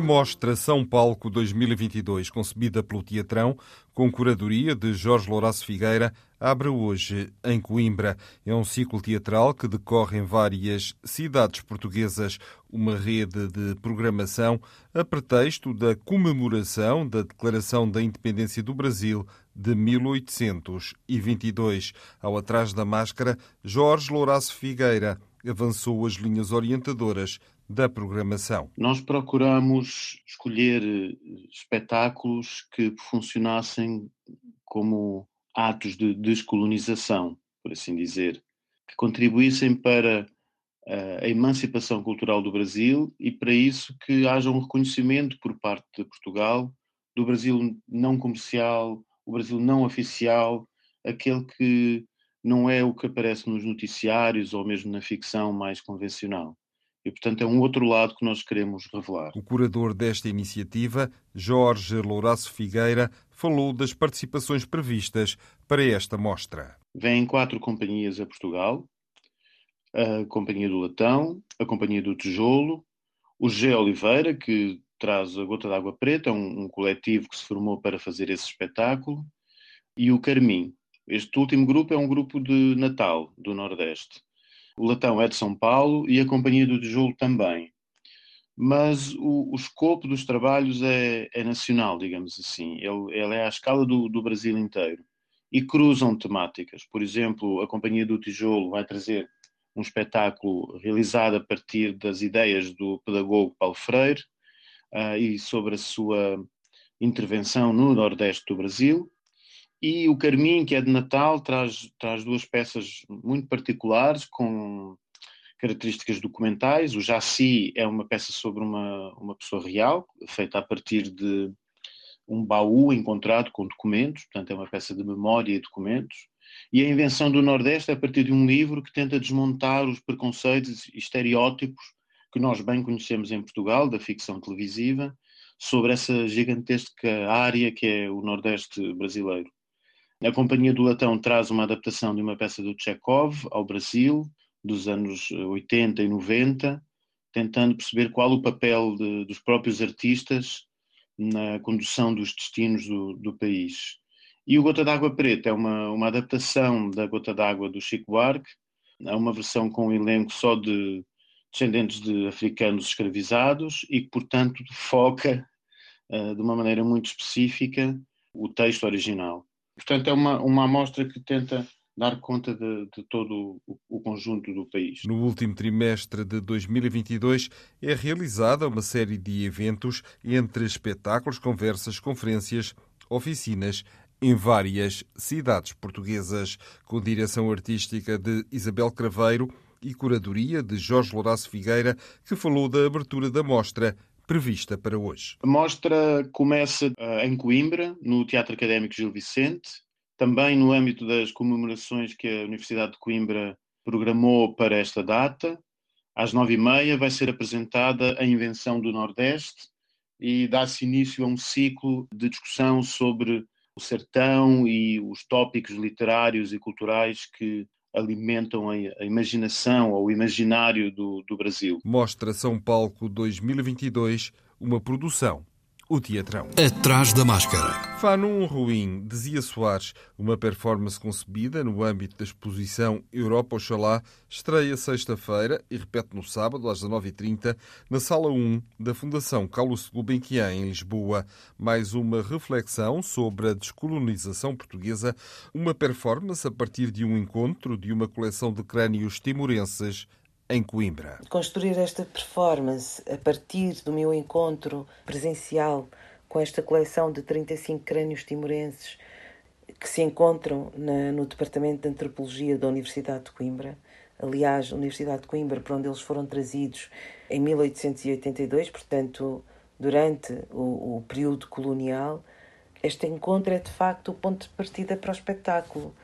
Mostra São Palco 2022, concebida pelo Teatrão, com curadoria de Jorge Lourenço Figueira, abre hoje em Coimbra. É um ciclo teatral que decorre em várias cidades portuguesas, uma rede de programação a pretexto da comemoração da Declaração da Independência do Brasil de 1822. Ao atrás da máscara, Jorge Lourenço Figueira avançou as linhas orientadoras da programação? Nós procuramos escolher eh, espetáculos que funcionassem como atos de descolonização, por assim dizer, que contribuíssem para eh, a emancipação cultural do Brasil e para isso que haja um reconhecimento por parte de Portugal do Brasil não comercial, o Brasil não oficial, aquele que não é o que aparece nos noticiários ou mesmo na ficção mais convencional. E, portanto, é um outro lado que nós queremos revelar. O curador desta iniciativa, Jorge Louraço Figueira, falou das participações previstas para esta mostra. Vêm quatro companhias a Portugal: a Companhia do Latão, a Companhia do Tijolo, o G. Oliveira, que traz a Gota d'Água Preta, um, um coletivo que se formou para fazer esse espetáculo, e o Carmim. Este último grupo é um grupo de Natal, do Nordeste. O Latão é de São Paulo e a Companhia do Tijolo também. Mas o, o escopo dos trabalhos é, é, nacional, digamos assim. Ele, ele é à escala do, do Brasil inteiro. E cruzam temáticas. Por exemplo, a Companhia do Tijolo vai trazer um espetáculo realizado a partir das ideias do pedagogo Paulo Freire uh, e sobre a sua intervenção no Nordeste do Brasil. E o Carmim, que é de Natal, traz, traz duas peças muito particulares, com características documentais. O Jaci é uma peça sobre uma, uma pessoa real, feita a partir de um baú encontrado com documentos, portanto é uma peça de memória e documentos. E a invenção do Nordeste é a partir de um livro que tenta desmontar os preconceitos e estereótipos que nós bem conhecemos em Portugal, da ficção televisiva, sobre essa gigantesca área que é o Nordeste brasileiro. A Companhia do Latão traz uma adaptação de uma peça do Chekhov ao Brasil, dos anos 80 e 90, tentando perceber qual o papel de, dos próprios artistas na condução dos destinos do, do país. E o Gota d'Água Preta é uma, uma adaptação da Gota d'Água do Chico Buarque, é uma versão com um elenco só de descendentes de africanos escravizados e que, portanto, foca uh, de uma maneira muito específica o texto original. Portanto, é uma, uma amostra que tenta dar conta de, de todo o, o, conjunto do país. No último trimestre de 2022 é realizada uma série de eventos entre espetáculos, conversas, conferências, oficinas em várias cidades portuguesas, com direção artística de Isabel Craveiro e curadoria de Jorge Lourenço Figueira, que falou da abertura da mostra prevista para hoje? A mostra começa uh, em Coimbra, no Teatro Académico Gil Vicente, também no âmbito das comemorações que a Universidade de Coimbra programou para esta data. Às nove e meia vai ser apresentada a Invenção do Nordeste e dá-se início a um ciclo de discussão sobre o sertão e os tópicos literários e culturais que alimentam a, imaginação ou o imaginário do, do Brasil. Mostra São Palco 2022, uma produção o Teatrão. Atrás da máscara. Fanum Ruim, dizia Soares, uma performance concebida no âmbito da exposição Europa Oxalá, estreia sexta-feira e repete no sábado às 19h30 na Sala 1 da Fundação Carlos Gulbenkian, em Lisboa. Mais uma reflexão sobre a descolonização portuguesa, uma performance a partir de um encontro de uma coleção de crânios timorenses em Coimbra. Construir esta performance a partir do meu encontro presencial com esta coleção de 35 crânios timorenses que se encontram na, no Departamento de Antropologia da Universidade de Coimbra. Aliás, a Universidade de Coimbra, para onde eles foram trazidos em 1882, portanto, durante o, o período colonial, este encontro é de facto o ponto de partida para o espetáculo,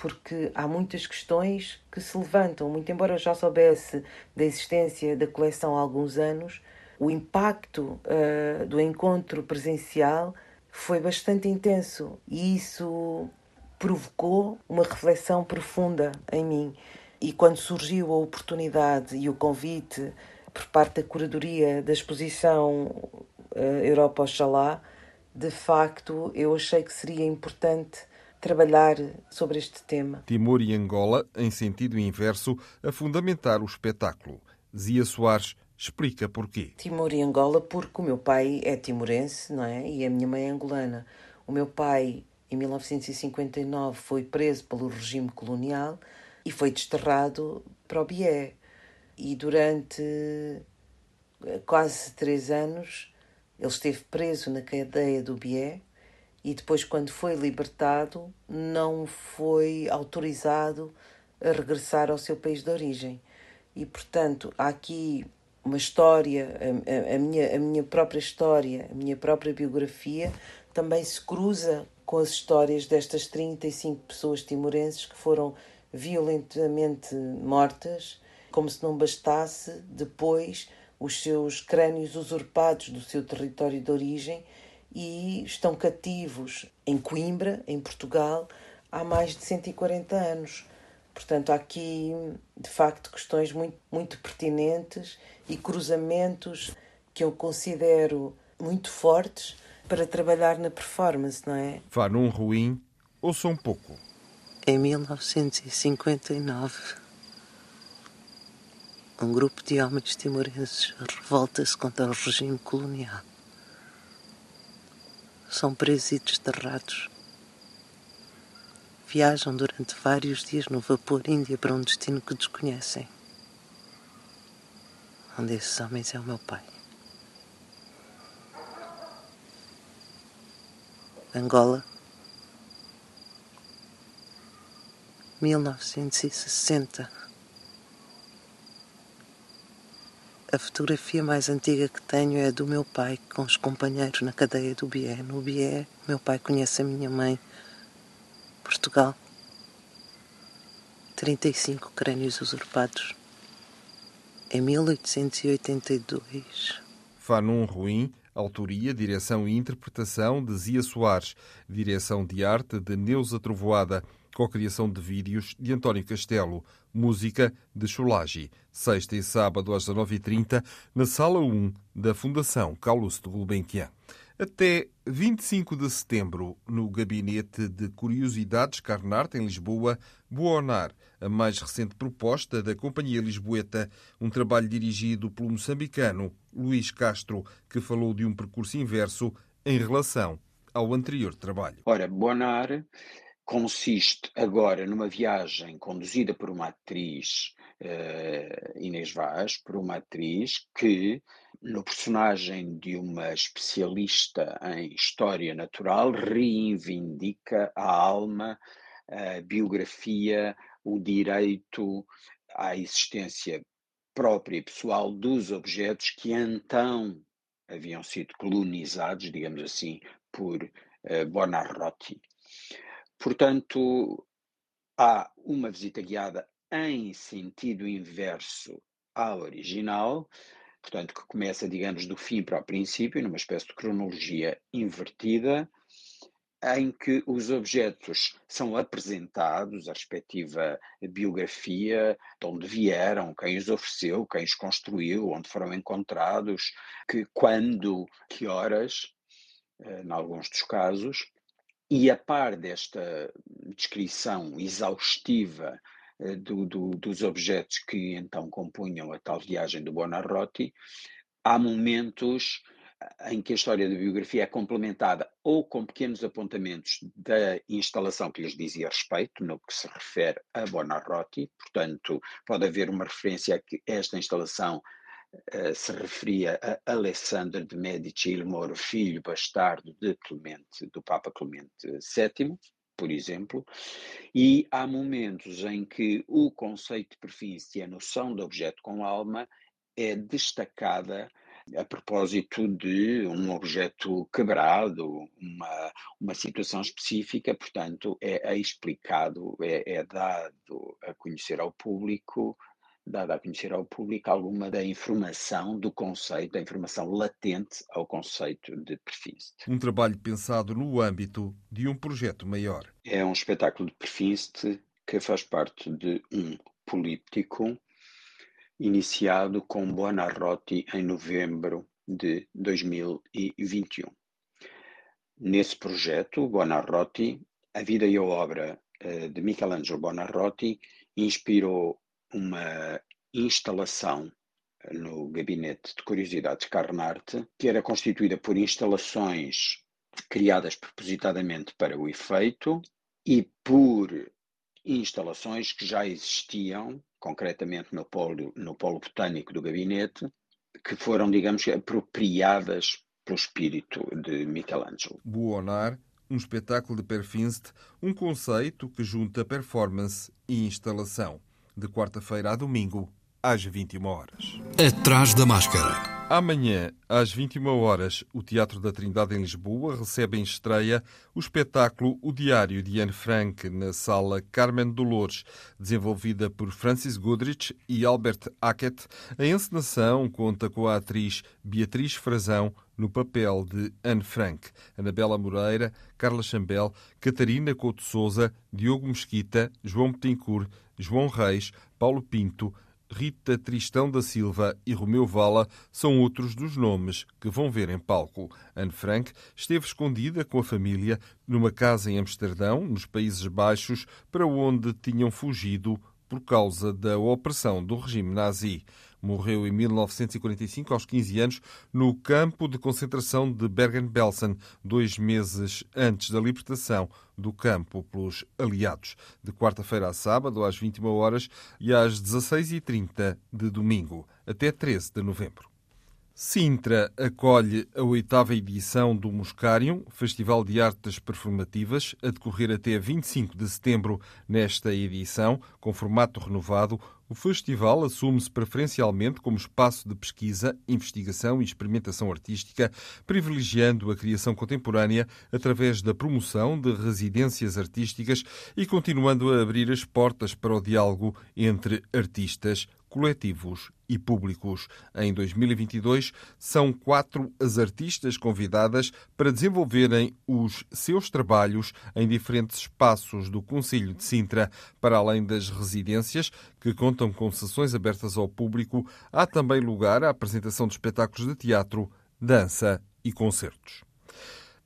porque há muitas questões que se levantam. Muito embora eu já soubesse da existência da coleção há alguns anos, o impacto uh, do encontro presencial foi bastante intenso e isso provocou uma reflexão profunda em mim. E quando surgiu a oportunidade e o convite por parte da curadoria da exposição uh, Europa Oxalá, de facto eu achei que seria importante trabalhar sobre este tema. Timor e Angola, em sentido inverso, a fundamentar o espetáculo. Zia Soares explica porquê. Timor e Angola porque o meu pai é timorense, não é? E a minha mãe é angolana. O meu pai, em 1959, foi preso pelo regime colonial e foi desterrado para o Bié. E durante eh, quase três anos ele esteve preso na cadeia do Bié e depois, quando foi libertado, não foi autorizado a regressar ao seu país de origem. E, portanto, há aqui uma história, a, a, a, minha, a minha própria história, a minha própria biografia, também se cruza com as histórias destas 35 pessoas timorenses que foram violentamente mortas, como se não bastasse depois os seus crânios usurpados do seu território de origem e estão cativos em Coimbra, em Portugal, há mais de 140 anos. Portanto, há aqui, de facto, questões muito, muito pertinentes e cruzamentos que eu considero muito fortes para trabalhar na performance, não é? Vá num ruim, ouça um pouco. Em 1959, um grupo de homens timorenses revolta-se contra o regime colonial. São presos e desterrados. Viajam durante vários dias no vapor Índia para um destino que desconhecem. Um desses homens é o meu pai. Angola, 1960. A fotografia mais antiga que tenho é do meu pai com os companheiros na cadeia do Bié. No Bié, meu pai conhece a minha mãe. Portugal. 35 crânios usurpados. Em 1882. Fanum Ruim, autoria, direção e interpretação de Zia Soares, direção de arte de Neuza Trovoada, co-criação de vídeos de António Castelo, música de Cholagi, sexta e sábado às 19h30, na Sala 1 da Fundação Carlos de Gulbenkian. Até 25 de setembro, no Gabinete de Curiosidades Carnarte, em Lisboa, Boanar, a mais recente proposta da Companhia Lisboeta, um trabalho dirigido pelo moçambicano Luís Castro, que falou de um percurso inverso em relação ao anterior trabalho. Ora, Boanar consiste agora numa viagem conduzida por uma atriz, uh, Inês Vaz, por uma atriz que no personagem de uma especialista em história natural, reivindica a alma, a biografia, o direito à existência própria e pessoal dos objetos que então haviam sido colonizados, digamos assim, por uh, Bonarroti. Portanto, há uma visita guiada em sentido inverso à original, portanto, que começa, digamos, do fim para o princípio, numa espécie de cronologia invertida, em que os objetos são apresentados, a respectiva biografia, de onde vieram, quem os ofereceu, quem os construiu, onde foram encontrados, que quando, que horas, eh, em alguns dos casos, e a par desta descrição exaustiva eh, do, do, dos objetos que então compunham a tal viagem do Buonarroti, há momentos eh, em que a história da biografia é complementada ou com pequenos apontamentos da instalação que lhes dizia respeito, no que se refere a Buonarroti, portanto, pode haver uma referência a que esta instalação uh, se referia a Alessandro de Medici Il Moro, filho bastardo de Clemente, do Papa Clemente VII, por exemplo, e há momentos em que o conceito de perfis e a noção de objeto com alma é destacada a propósito de um objeto quebrado, uma, uma situação específica, portanto, é, é explicado, é, é dado a conhecer ao público dada a conhecer ao público alguma da informação do conceito, da informação latente ao conceito de perfis. Um trabalho pensado no âmbito de um projeto maior. É um espetáculo de perfis que faz parte de um político iniciado com Buonarroti em novembro de 2021. Nesse projeto, Buonarroti, a vida e a obra eh, de Michelangelo Buonarroti inspirou uma instalação no gabinete de curiosidades Carnarte, que era constituída por instalações criadas propositadamente para o efeito e por instalações que já existiam concretamente no polo, no polo botânico do gabinete, que foram, digamos, apropriadas pelo espírito de Michelangelo. Buonar, um espetáculo de Perfinst, um conceito que junta performance e instalação, de quarta-feira a domingo, às 21 horas. Atrás da máscara. Amanhã, às 21 horas, o Teatro da Trindade em Lisboa recebe em estreia o espetáculo O Diário de Anne Frank na sala Carmen Dolores, desenvolvida por Francis Goodrich e Albert Hackett. A encenação conta com a atriz Beatriz Frazão no papel de Anne Frank, Anabela Moreira, Carla Chambel, Catarina Couto Souza, Diogo Mesquita, João Betancourt, João Reis, Paulo Pinto, Rita Tristão da Silva e Romeu Vala são outros dos nomes que vão ver em palco. Anne Frank esteve escondida com a família numa casa em Amsterdão, nos Países Baixos, para onde tinham fugido por causa da opressão do regime nazi. Morreu em 1945, aos 15 anos, no campo de concentração de Bergen-Belsen, dois meses antes da libertação do campo pelos aliados. De quarta-feira a sábado, às 21 horas e às 16h30 de domingo, até 13 de novembro. Sintra acolhe a oitava edição do Muscarium, Festival de Artes Performativas, a decorrer até 25 de setembro. Nesta edição, com formato renovado, o festival assume-se preferencialmente como espaço de pesquisa, investigação e experimentação artística, privilegiando a criação contemporânea através da promoção de residências artísticas e continuando a abrir as portas para o diálogo entre artistas, coletivos e públicos. Em 2022, são quatro as artistas convidadas para desenvolverem os seus trabalhos em diferentes espaços do Conselho de Sintra. Para além das residências, que contam com sessões abertas ao público, há também lugar à apresentação de espetáculos de teatro, dança e concertos.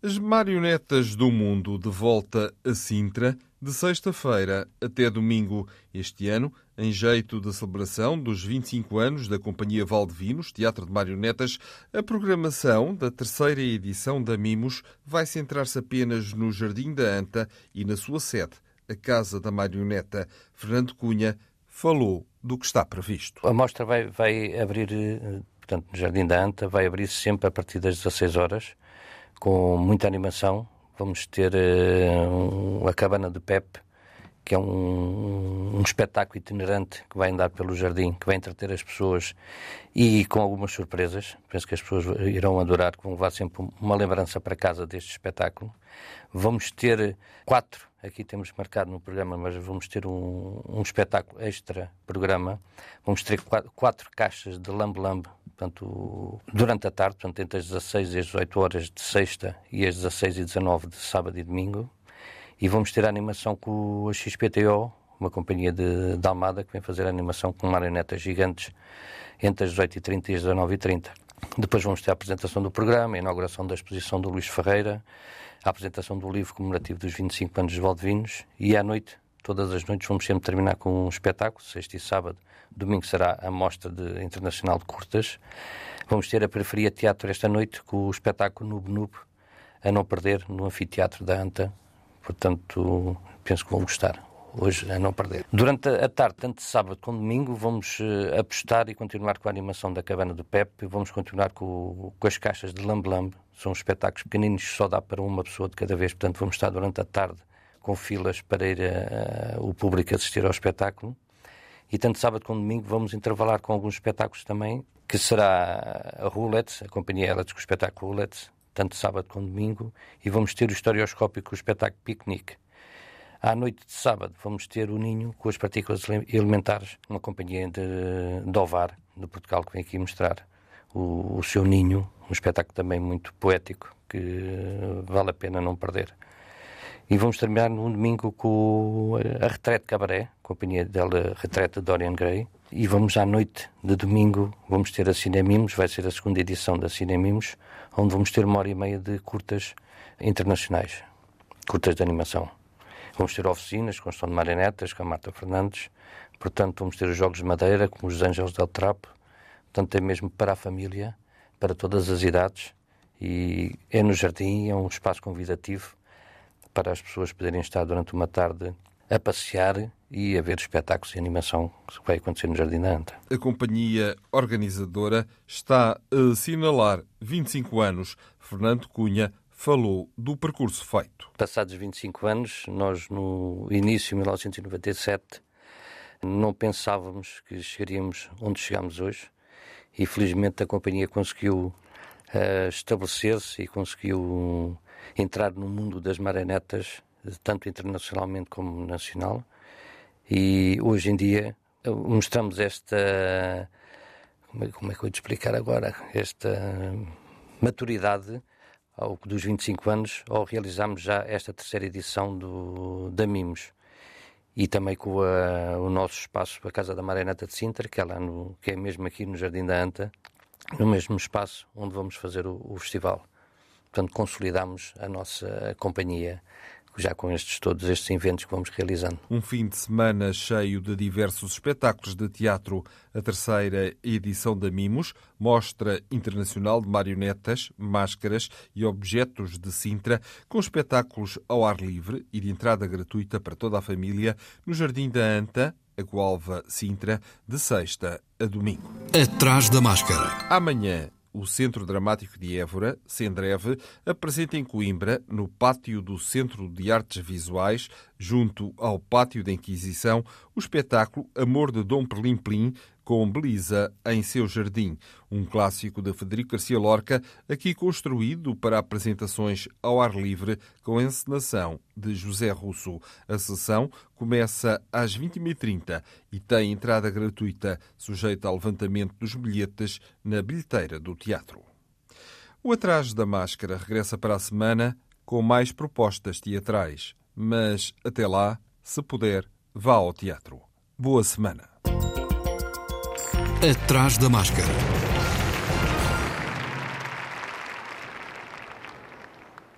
As marionetas do mundo de volta a Sintra, de sexta-feira até domingo este ano, em jeito de celebração dos 25 anos da Companhia Valdevinos, Teatro de Marionetas, a programação da terceira edição da Mimos vai centrar-se apenas no Jardim da Anta e na sua sede, a Casa da Marioneta. Fernando Cunha falou do que está previsto. A mostra vai, vai abrir, eh, portanto, no Jardim da Anta, vai abrir sempre a partir das 16 horas com muita animação. Vamos ter uh, a Cabana de Pepe, que é um, um, espetáculo itinerante que vai andar pelo jardim, que vai entreter as pessoas e com algumas surpresas. Penso que as pessoas irão adorar, que vão levar sempre uma lembrança para casa deste espetáculo. Vamos ter quatro, aqui temos marcado no programa, mas vamos ter um, um espetáculo extra programa. Vamos ter quatro, quatro caixas de lambe-lambe portanto, durante a tarde, portanto, entre as 16 e as 18 horas de sexta e as 16 e 19 de sábado e domingo. E vamos ter a animação com a XPTO, uma companhia de, de Almada, que vem fazer a animação com marionetas gigantes entre as 18h30 e as 19h30. Depois vamos ter a apresentação do programa, a inauguração da exposição do Luís Ferreira, a apresentação do livro comemorativo dos 25 anos dos Valdevinos e à noite, todas as noites, vamos sempre terminar com um espetáculo, sexta e sábado, Domingo será a Mostra de, Internacional de Curtas. Vamos ter a Periferia Teatro esta noite com o espetáculo Nub Nub, a não perder, no Anfiteatro da Anta. Portanto, penso que vão gostar. Hoje a não perder. Durante a tarde, tanto sábado como domingo, vamos uh, apostar e continuar com a animação da Cabana do Pepe. Vamos continuar com, com as caixas de Lambe Lambe. São espetáculos pequeninos, só dá para uma pessoa de cada vez. Portanto, vamos estar durante a tarde com filas para ir a, o público assistir ao espetáculo. E tanto sábado como domingo vamos intervalar com alguns espetáculos também, que será a Roulette, a companhia Eletros com o espetáculo Roulette, tanto sábado como domingo, e vamos ter o historioscópico com o espetáculo Picnic. À noite de sábado vamos ter o Ninho com as partículas elementares, uma companhia de, de Ovar, de Portugal, que vem aqui mostrar o, o seu Ninho, um espetáculo também muito poético, que vale a pena não perder. E vamos terminar no domingo com a Retrete Cabaré, companhia dela Retrete Dorian Gray. E vamos à noite de domingo, vamos ter a Cinemimos, vai ser a segunda edição da Cinemimos, onde vamos ter uma hora e meia de curtas internacionais, curtas de animação. Vamos ter oficinas com som de marionetas, com a Marta Fernandes, portanto vamos ter os jogos de madeira, como os Ângeles del Trapo, portanto é mesmo para a família, para todas as idades, e é no jardim, é um espaço convidativo para as pessoas poderem estar durante uma tarde a passear e a ver espetáculos de animação que vai acontecer no Jardim da Anta. A companhia organizadora está a assinalar 25 anos. Fernando Cunha falou do percurso feito. Passados 25 anos, nós no início de 1997 não pensávamos que chegaríamos onde chegamos hoje e felizmente a companhia conseguiu uh, estabelecer-se e conseguiu entrar no mundo das marionetas, tanto internacionalmente como nacional. E hoje em dia eh, mostramos esta. É, como é que eu vou te explicar agora? Esta maturidade ao dos 25 anos, ao realizarmos já esta terceira edição do, da Mimos. E também com a, o nosso espaço, a Casa da Marioneta de Sintra, que é, lá no, que é mesmo aqui no Jardim da Anta, no mesmo espaço onde vamos fazer o, o festival. Portanto, consolidamos a nossa companhia já com estes todos estes eventos que vamos realizando. Um fim de semana cheio de diversos espetáculos de teatro. A terceira edição da Mimos, Mostra Internacional de Marionetas, Máscaras e Objetos de Sintra, com espetáculos ao ar livre e de entrada gratuita para toda a família no Jardim da Anta, a Gualva Sintra, de sexta a domingo. Atrás da máscara. Amanhã, o Centro Dramático de Évora, Sendreve, apresenta em Coimbra, no pátio do Centro de Artes Visuais, junto ao Pátio da Inquisição, o espetáculo Amor de Dom Perlim Plim, com Belisa em seu jardim, um clássico de Federico Garcia Lorca, aqui construído para apresentações ao ar livre com encenação de José Russo. A sessão começa às 20h30 e tem entrada gratuita, sujeita ao levantamento dos bilhetes na bilheteira do teatro. O Atrás da Máscara regressa para a semana com mais propostas teatrais. Mas até lá, se puder, vá ao teatro. Boa semana. Atrás da Máscara.